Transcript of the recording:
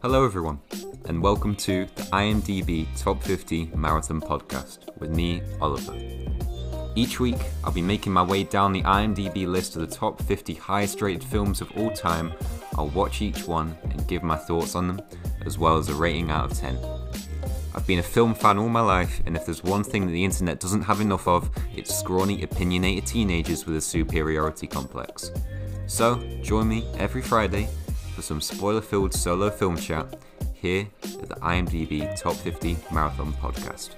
Hello, everyone, and welcome to the IMDb Top 50 Marathon Podcast with me, Oliver. Each week, I'll be making my way down the IMDb list of the top 50 highest rated films of all time. I'll watch each one and give my thoughts on them, as well as a rating out of 10. I've been a film fan all my life, and if there's one thing that the internet doesn't have enough of, it's scrawny, opinionated teenagers with a superiority complex. So, join me every Friday for some spoiler filled solo film chat here at the IMDb Top 50 Marathon Podcast.